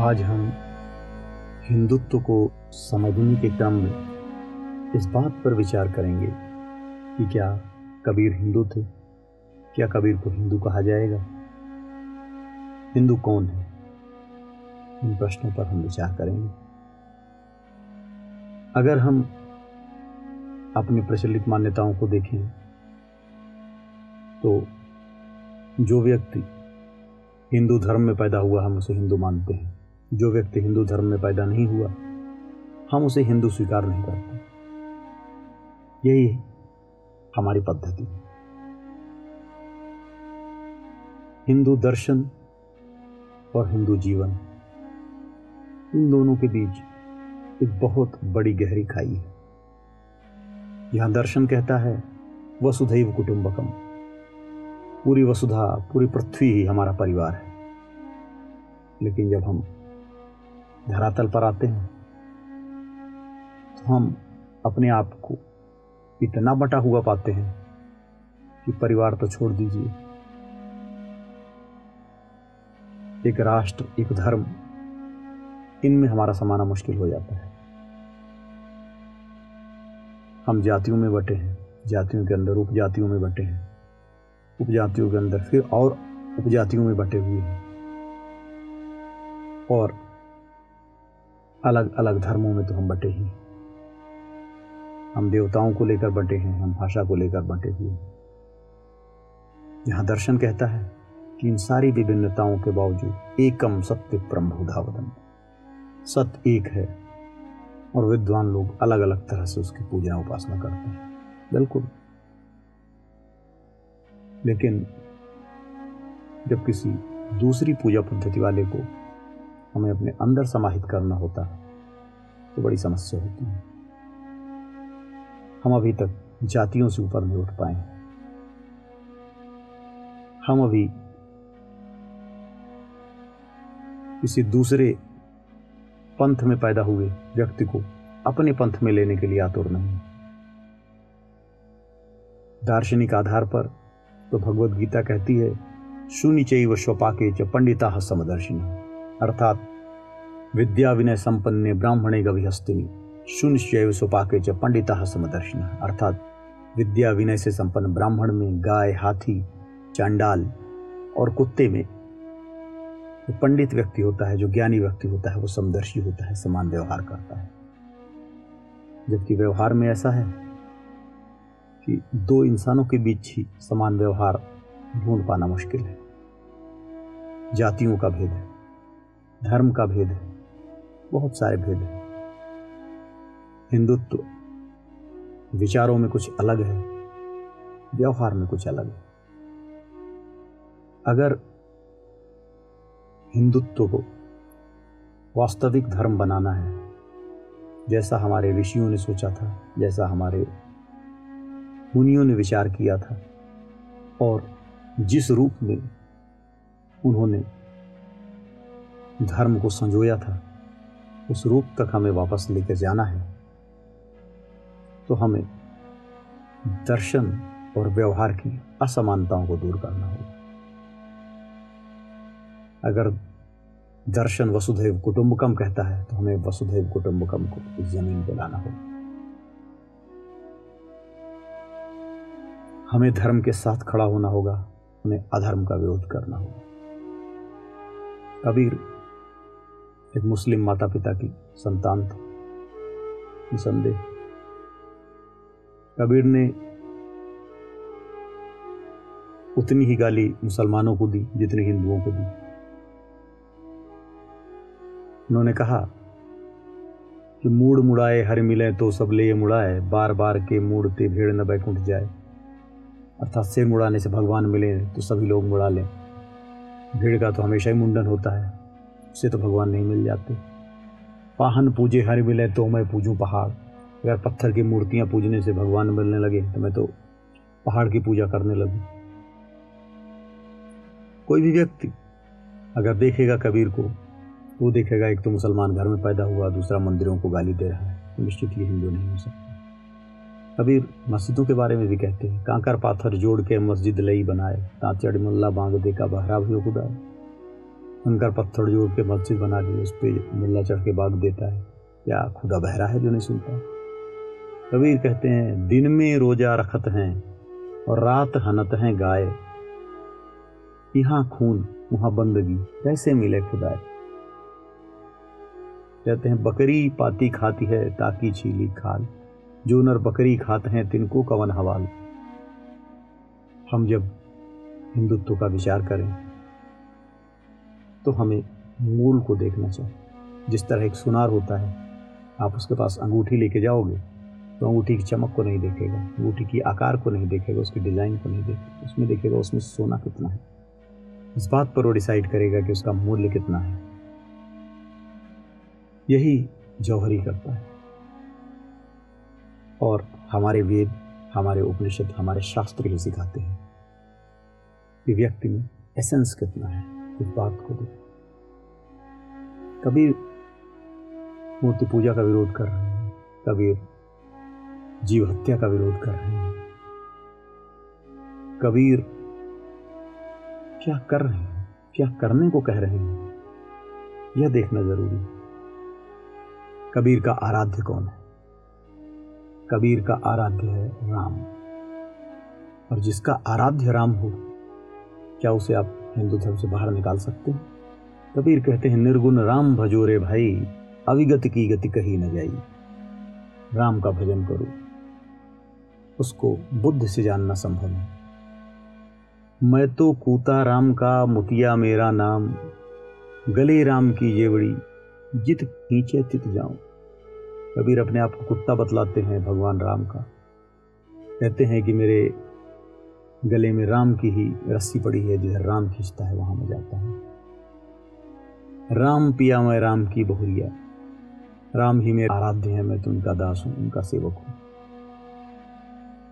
आज हम हिंदुत्व को समझने के क्रम में इस बात पर विचार करेंगे कि क्या कबीर हिंदू थे क्या कबीर को हिंदू कहा जाएगा? हिंदू कौन है? इन प्रश्नों पर हम विचार करेंगे। अगर हम अपनी प्रचलित मान्यताओं को देखें तो जो व्यक्ति हिंदू धर्म में पैदा हुआ, हम उसे हिंदू मानते हैं। जो व्यक्ति हिंदू धर्म में पैदा नहीं हुआ, हम उसे हिंदू स्वीकार नहीं करते। यही हमारी पद्धति। है हिंदू दर्शन और हिंदू जीवन, इन दोनों के बीच एक बहुत बड़ी गहरी खाई है। यहाँ दर्शन कहता है, वसुधैव कुटुंबकम। पूरी वसुधा, पूरी पृथ्वी ही हमारा परिवार है। लेकिन जब हम धरातल पर आते हैं तो हम अपने आप को इतना बटा हुआ पाते हैं कि परिवार तो छोड़ दीजिए। एक राष्ट्र, एक धर्म, इनमें हमारा समाना मुश्किल हो जाता है। हम जातियों में बटे हैं, जातियों के अंदर, उपजातियों में बटे हैं। उपजातियों के अंदर फिर और उपजातियों में बटे हुए हैं। और अलग अलग धर्मों में तो हम बटे ही हम देवताओं को लेकर बटे हैं, हम भाषा को लेकर बटे हुए हैं। यहाँ दर्शन कहता है कि इन सारी विभिन्नताओं के बावजूद एकम सत्य प्रम्भुधावदन सत्य एक है और विद्वान लोग अलग अलग तरह से उसकी पूजा उपासना करते हैं। बिल्कुल। लेकिन जब किसी दूसरी पूजा पद्धति वाले को हमें अपने अंदर समाहित करना होता है तो बड़ी समस्या होती है। हम अभी तक जातियों से ऊपर नहीं उठ पाए हम अभी किसी दूसरे पंथ में पैदा हुए व्यक्ति को अपने पंथ में लेने के लिए आतुर नहीं दार्शनिक आधार पर तो भगवत गीता कहती है, शून्य चैव स्वपाके च पंडिता समदर्शिनी। अर्थात विद्या विनय संपन्ने ब्राह्मणे गभिहस्तिनी शून्य सुपाके च पंडिता समदर्शिनी। अर्थात विद्या विनय से संपन्न ब्राह्मण में गाय, हाथी, चांडाल और कुत्ते में जो पंडित व्यक्ति होता है, जो ज्ञानी व्यक्ति होता है, वो समदर्शी होता है, समान व्यवहार करता है। जबकि व्यवहार में ऐसा है कि दो इंसानों के बीच ही समान व्यवहार ढूंढ पाना मुश्किल है। जातियों का भेद है, धर्म का भेद है बहुत सारे भेद हैं। हिंदुत्व विचारों में कुछ अलग है, व्यवहार में कुछ अलग है। अगर हिंदुत्व को वास्तविक धर्म बनाना है, जैसा हमारे ऋषियों ने सोचा था, जैसा हमारे मुनियों ने विचार किया था, और जिस रूप में उन्होंने धर्म को संजोया था उस रूप तक हमें वापस लेकर जाना है तो हमें दर्शन और व्यवहार की असमानताओं को दूर करना होगा। अगर दर्शन वसुधैव कुटुंबकम कहता है तो हमें वसुधैव कुटुंबकम को इस ज़मीन पर लाना होगा। हमें धर्म के साथ खड़ा होना होगा, हमें अधर्म का विरोध करना होगा। कबीर एक मुस्लिम माता पिता की संतान था, निसंदेह। कबीर ने उतनी ही गाली मुसलमानों को दी, जितनी हिंदुओं को दी। उन्होंने कहा, कि मूड मुड़ाए हर मिले तो सब ले मुड़ाए बार बार के मूड़ते भीड़ न बैकुंठ जाए। अर्थात सिर मुड़ाने से भगवान मिले तो सभी लोग मुड़ा लें। भीड़ का तो हमेशा ही मुंडन होता है। उससे तो भगवान नहीं मिल जाते। पाहन पूजे हर मिले तो मैं पूजूं पहाड़। अगर पत्थर की मूर्तियाँ पूजने से भगवान मिलने लगे तो मैं तो पहाड़ की पूजा करने लगूं। कोई भी व्यक्ति अगर देखेगा कबीर को, वो देखेगा एक तो मुसलमान घर में पैदा हुआ, दूसरा मंदिरों को गाली दे रहा है। निश्चित ही हिंदू नहीं हो सकता। कबीर मस्जिदों के बारे में भी कहते हैं, कांकर पाथर जोड़ के मस्जिद लई बनाए, ताचड़ मुल्ला बांग दे का बहरा भी खुदाए कंकर पत्थर जोड़ के मस्जिद बना दी, उस पर मिल्ला चढ़ के बाग देता है। क्या खुदा बहरा है जो नहीं सुनता कबीर कहते हैं, दिन में रोजा रखत हैं और रात हनत हैं गाय। यहाँ खून, वहाँ बंदगी कैसे मिले खुदा कहते हैं, बकरी पाती खाती है ताकि छीली खाल। जो नर बकरी खाते हैं तिनको कवन हवाल। हम जब हिंदुत्व का विचार करें तो हमें मूल को देखना चाहिए। जिस तरह एक सुनार होता है, आप उसके पास अंगूठी लेके जाओगे तो अंगूठी की चमक को नहीं देखेगा, अंगूठी की आकार को नहीं देखेगा, उसकी डिज़ाइन को नहीं देखेगा, उसमें देखेगा उसमें सोना कितना है। इस बात पर वो डिसाइड करेगा कि उसका मूल्य कितना है। यही जौहरी करता है। और हमारे वेद, हमारे उपनिषद, हमारे शास्त्र ही सिखाते हैं कि व्यक्ति में एसेंस कितना है। इस बात को देख कबीर मूर्ति पूजा का विरोध कर रहे हैं कबीर जीव हत्या का विरोध कर रहे हैं कबीर क्या कर रहे हैं, क्या करने को कह रहे हैं, यह देखना ज़रूरी है। कबीर का आराध्य कौन है? कबीर का आराध्य है राम। और जिसका आराध्य राम हो, क्या उसे आप हिंदू धर्म से बाहर निकाल सकते हैं। कबीर कहते हैं, निर्गुण राम भजोरे भाई, अविगत की गति कही न जाई। राम का भजन करो। उसको बुद्ध से जानना संभव है। मैं तो कूता राम का, मुतिया मेरा नाम। गले राम की जेवड़ी जित खींचे तित जाऊँ। कबीर अपने आप को कुत्ता बतलाते हैं, भगवान राम का। कहते हैं कि मेरे गले में राम की ही रस्सी पड़ी है, जिधर राम खींचता है, वहाँ मैं जाता हूँ। राम पिया मैं राम की बहुरिया। राम ही मेरे आराध्य है, मैं तो उनका दास हूँ, उनका सेवक हूँ।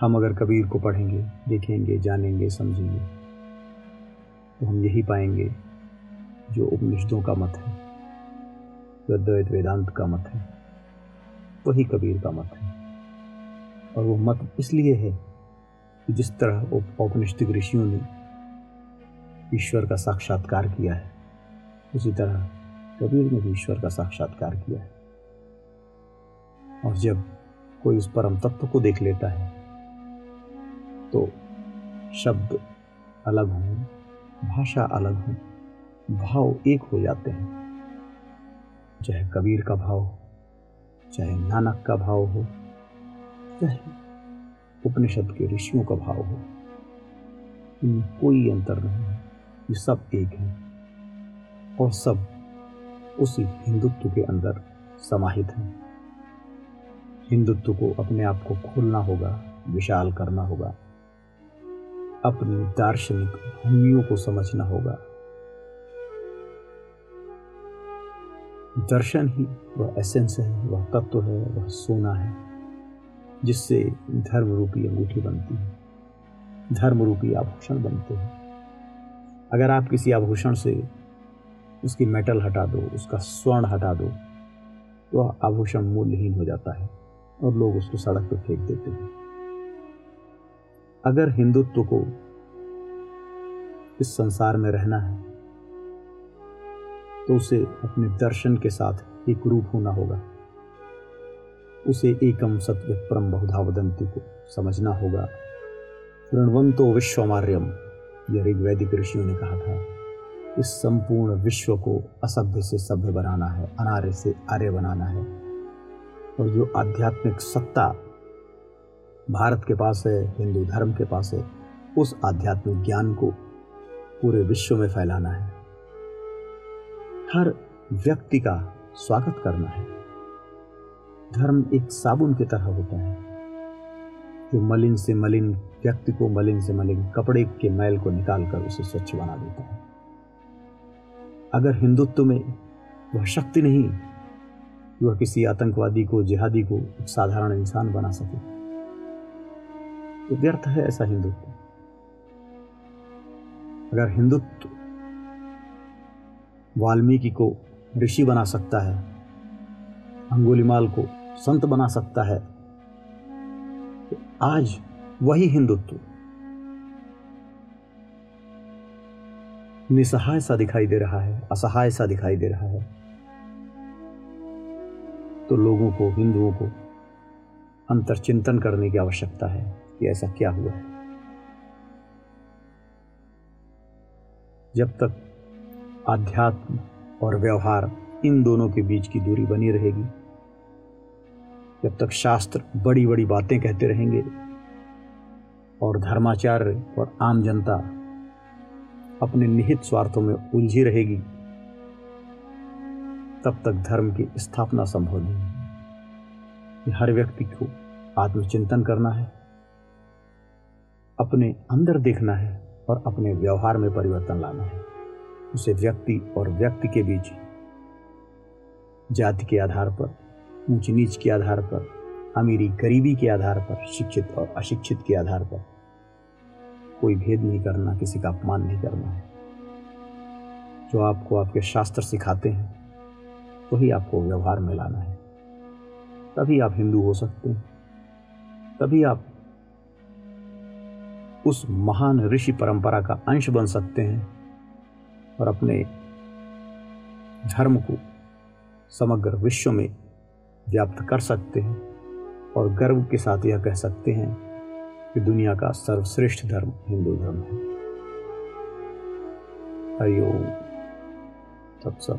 हम अगर कबीर को पढ़ेंगे, देखेंगे, जानेंगे, समझेंगे तो हम यही पाएँगे, जो उपनिषदों का मत है, जो अद्वैत वेदांत का मत है, वही कबीर का मत है। और वो मत इसलिए है जिस तरह औपनिषदिक ऋषियों ने ईश्वर का साक्षात्कार किया है, उसी तरह कबीर ने भी ईश्वर का साक्षात्कार किया है। और जब कोई उस परम तत्व को देख लेता है तो शब्द अलग हों, भाषा अलग हो, भाव एक हो जाते हैं। चाहे कबीर का भाव हो, चाहे नानक का भाव हो, चाहे उपनिषद के ऋषियों का भाव हो। इनमें कोई अंतर नहीं है। ये सब एक है और सब उसी हिंदुत्व के अंदर समाहित हैं। हिंदुत्व को अपने आप को खोलना होगा, विशाल करना होगा। अपनी दार्शनिक भूमियों को समझना होगा। दर्शन ही वह एसेंस है, वह तत्व है, वह सोना है। जिससे धर्म रूपी अंगूठी बनती है धर्म रूपी आभूषण बनते हैं। अगर आप किसी आभूषण से उसकी मेटल हटा दो, उसका स्वर्ण हटा दो तो आभूषण मूल्यहीन हो जाता है और लोग उसको सड़क पर फेंक देते हैं। अगर हिंदुत्व को इस संसार में रहना है तो उसे अपने दर्शन के साथ एक रूप होना होगा। उसे एकम सत्य परम बहुधा वदंती को समझना होगा। ऋणवंतो विश्वमार्यम, यह ऋग्वैदिक ऋषियों ने कहा था। इस संपूर्ण विश्व को असभ्य से सभ्य बनाना है, अनार्य से आर्य बनाना है। और जो आध्यात्मिक सत्ता भारत के पास है, हिंदू धर्म के पास है, उस आध्यात्मिक ज्ञान को पूरे विश्व में फैलाना है। हर व्यक्ति का स्वागत करना है। धर्म एक साबुन की तरह होता है। जो मलिन से मलिन, व्यक्ति को मलिन से मलिन, कपड़े के मैल को निकालकर उसे स्वच्छ बना देता है। अगर हिंदुत्व में वह शक्ति नहीं वह किसी आतंकवादी को, जिहादी को एक साधारण इंसान बना सके तो व्यर्थ है ऐसा हिंदुत्व। अगर हिंदुत्व वाल्मीकि को ऋषि बना सकता है, अंगुलिमाल को संत बना सकता है। तो आज वही हिंदुत्व। निसहाय सा दिखाई दे रहा है, असहाय सा दिखाई दे रहा है। तो लोगों को, हिंदुओं को अंतर चिंतन करने की आवश्यकता है कि ऐसा क्या हुआ है। जब तक आध्यात्म और व्यवहार इन दोनों के बीच की दूरी बनी रहेगी जब तक शास्त्र बड़ी बड़ी बातें कहते रहेंगे और धर्माचार्य और आम जनता अपने निहित स्वार्थों में उलझी रहेगी, तब तक धर्म की स्थापना संभव नहीं हर व्यक्ति को आत्मचिंतन करना है, अपने अंदर देखना है और अपने व्यवहार में परिवर्तन लाना है। उसे व्यक्ति और व्यक्ति के बीच जाति के आधार पर ऊंच नीच के आधार पर, अमीरी गरीबी के आधार पर, शिक्षित और अशिक्षित के आधार पर। कोई भेद नहीं करना, किसी का अपमान नहीं करना। है जो आपको आपके शास्त्र सिखाते हैं, वही तो आपको व्यवहार में लाना है। तभी आप हिंदू हो सकते हैं। तभी आप उस महान ऋषि परंपरा का अंश बन सकते हैं और अपने धर्म को समग्र विश्व में व्याप्त कर सकते हैं और गर्व के साथ यह कह सकते हैं कि दुनिया का सर्वश्रेष्ठ धर्म हिंदू धर्म है। हरिओम। तत्सव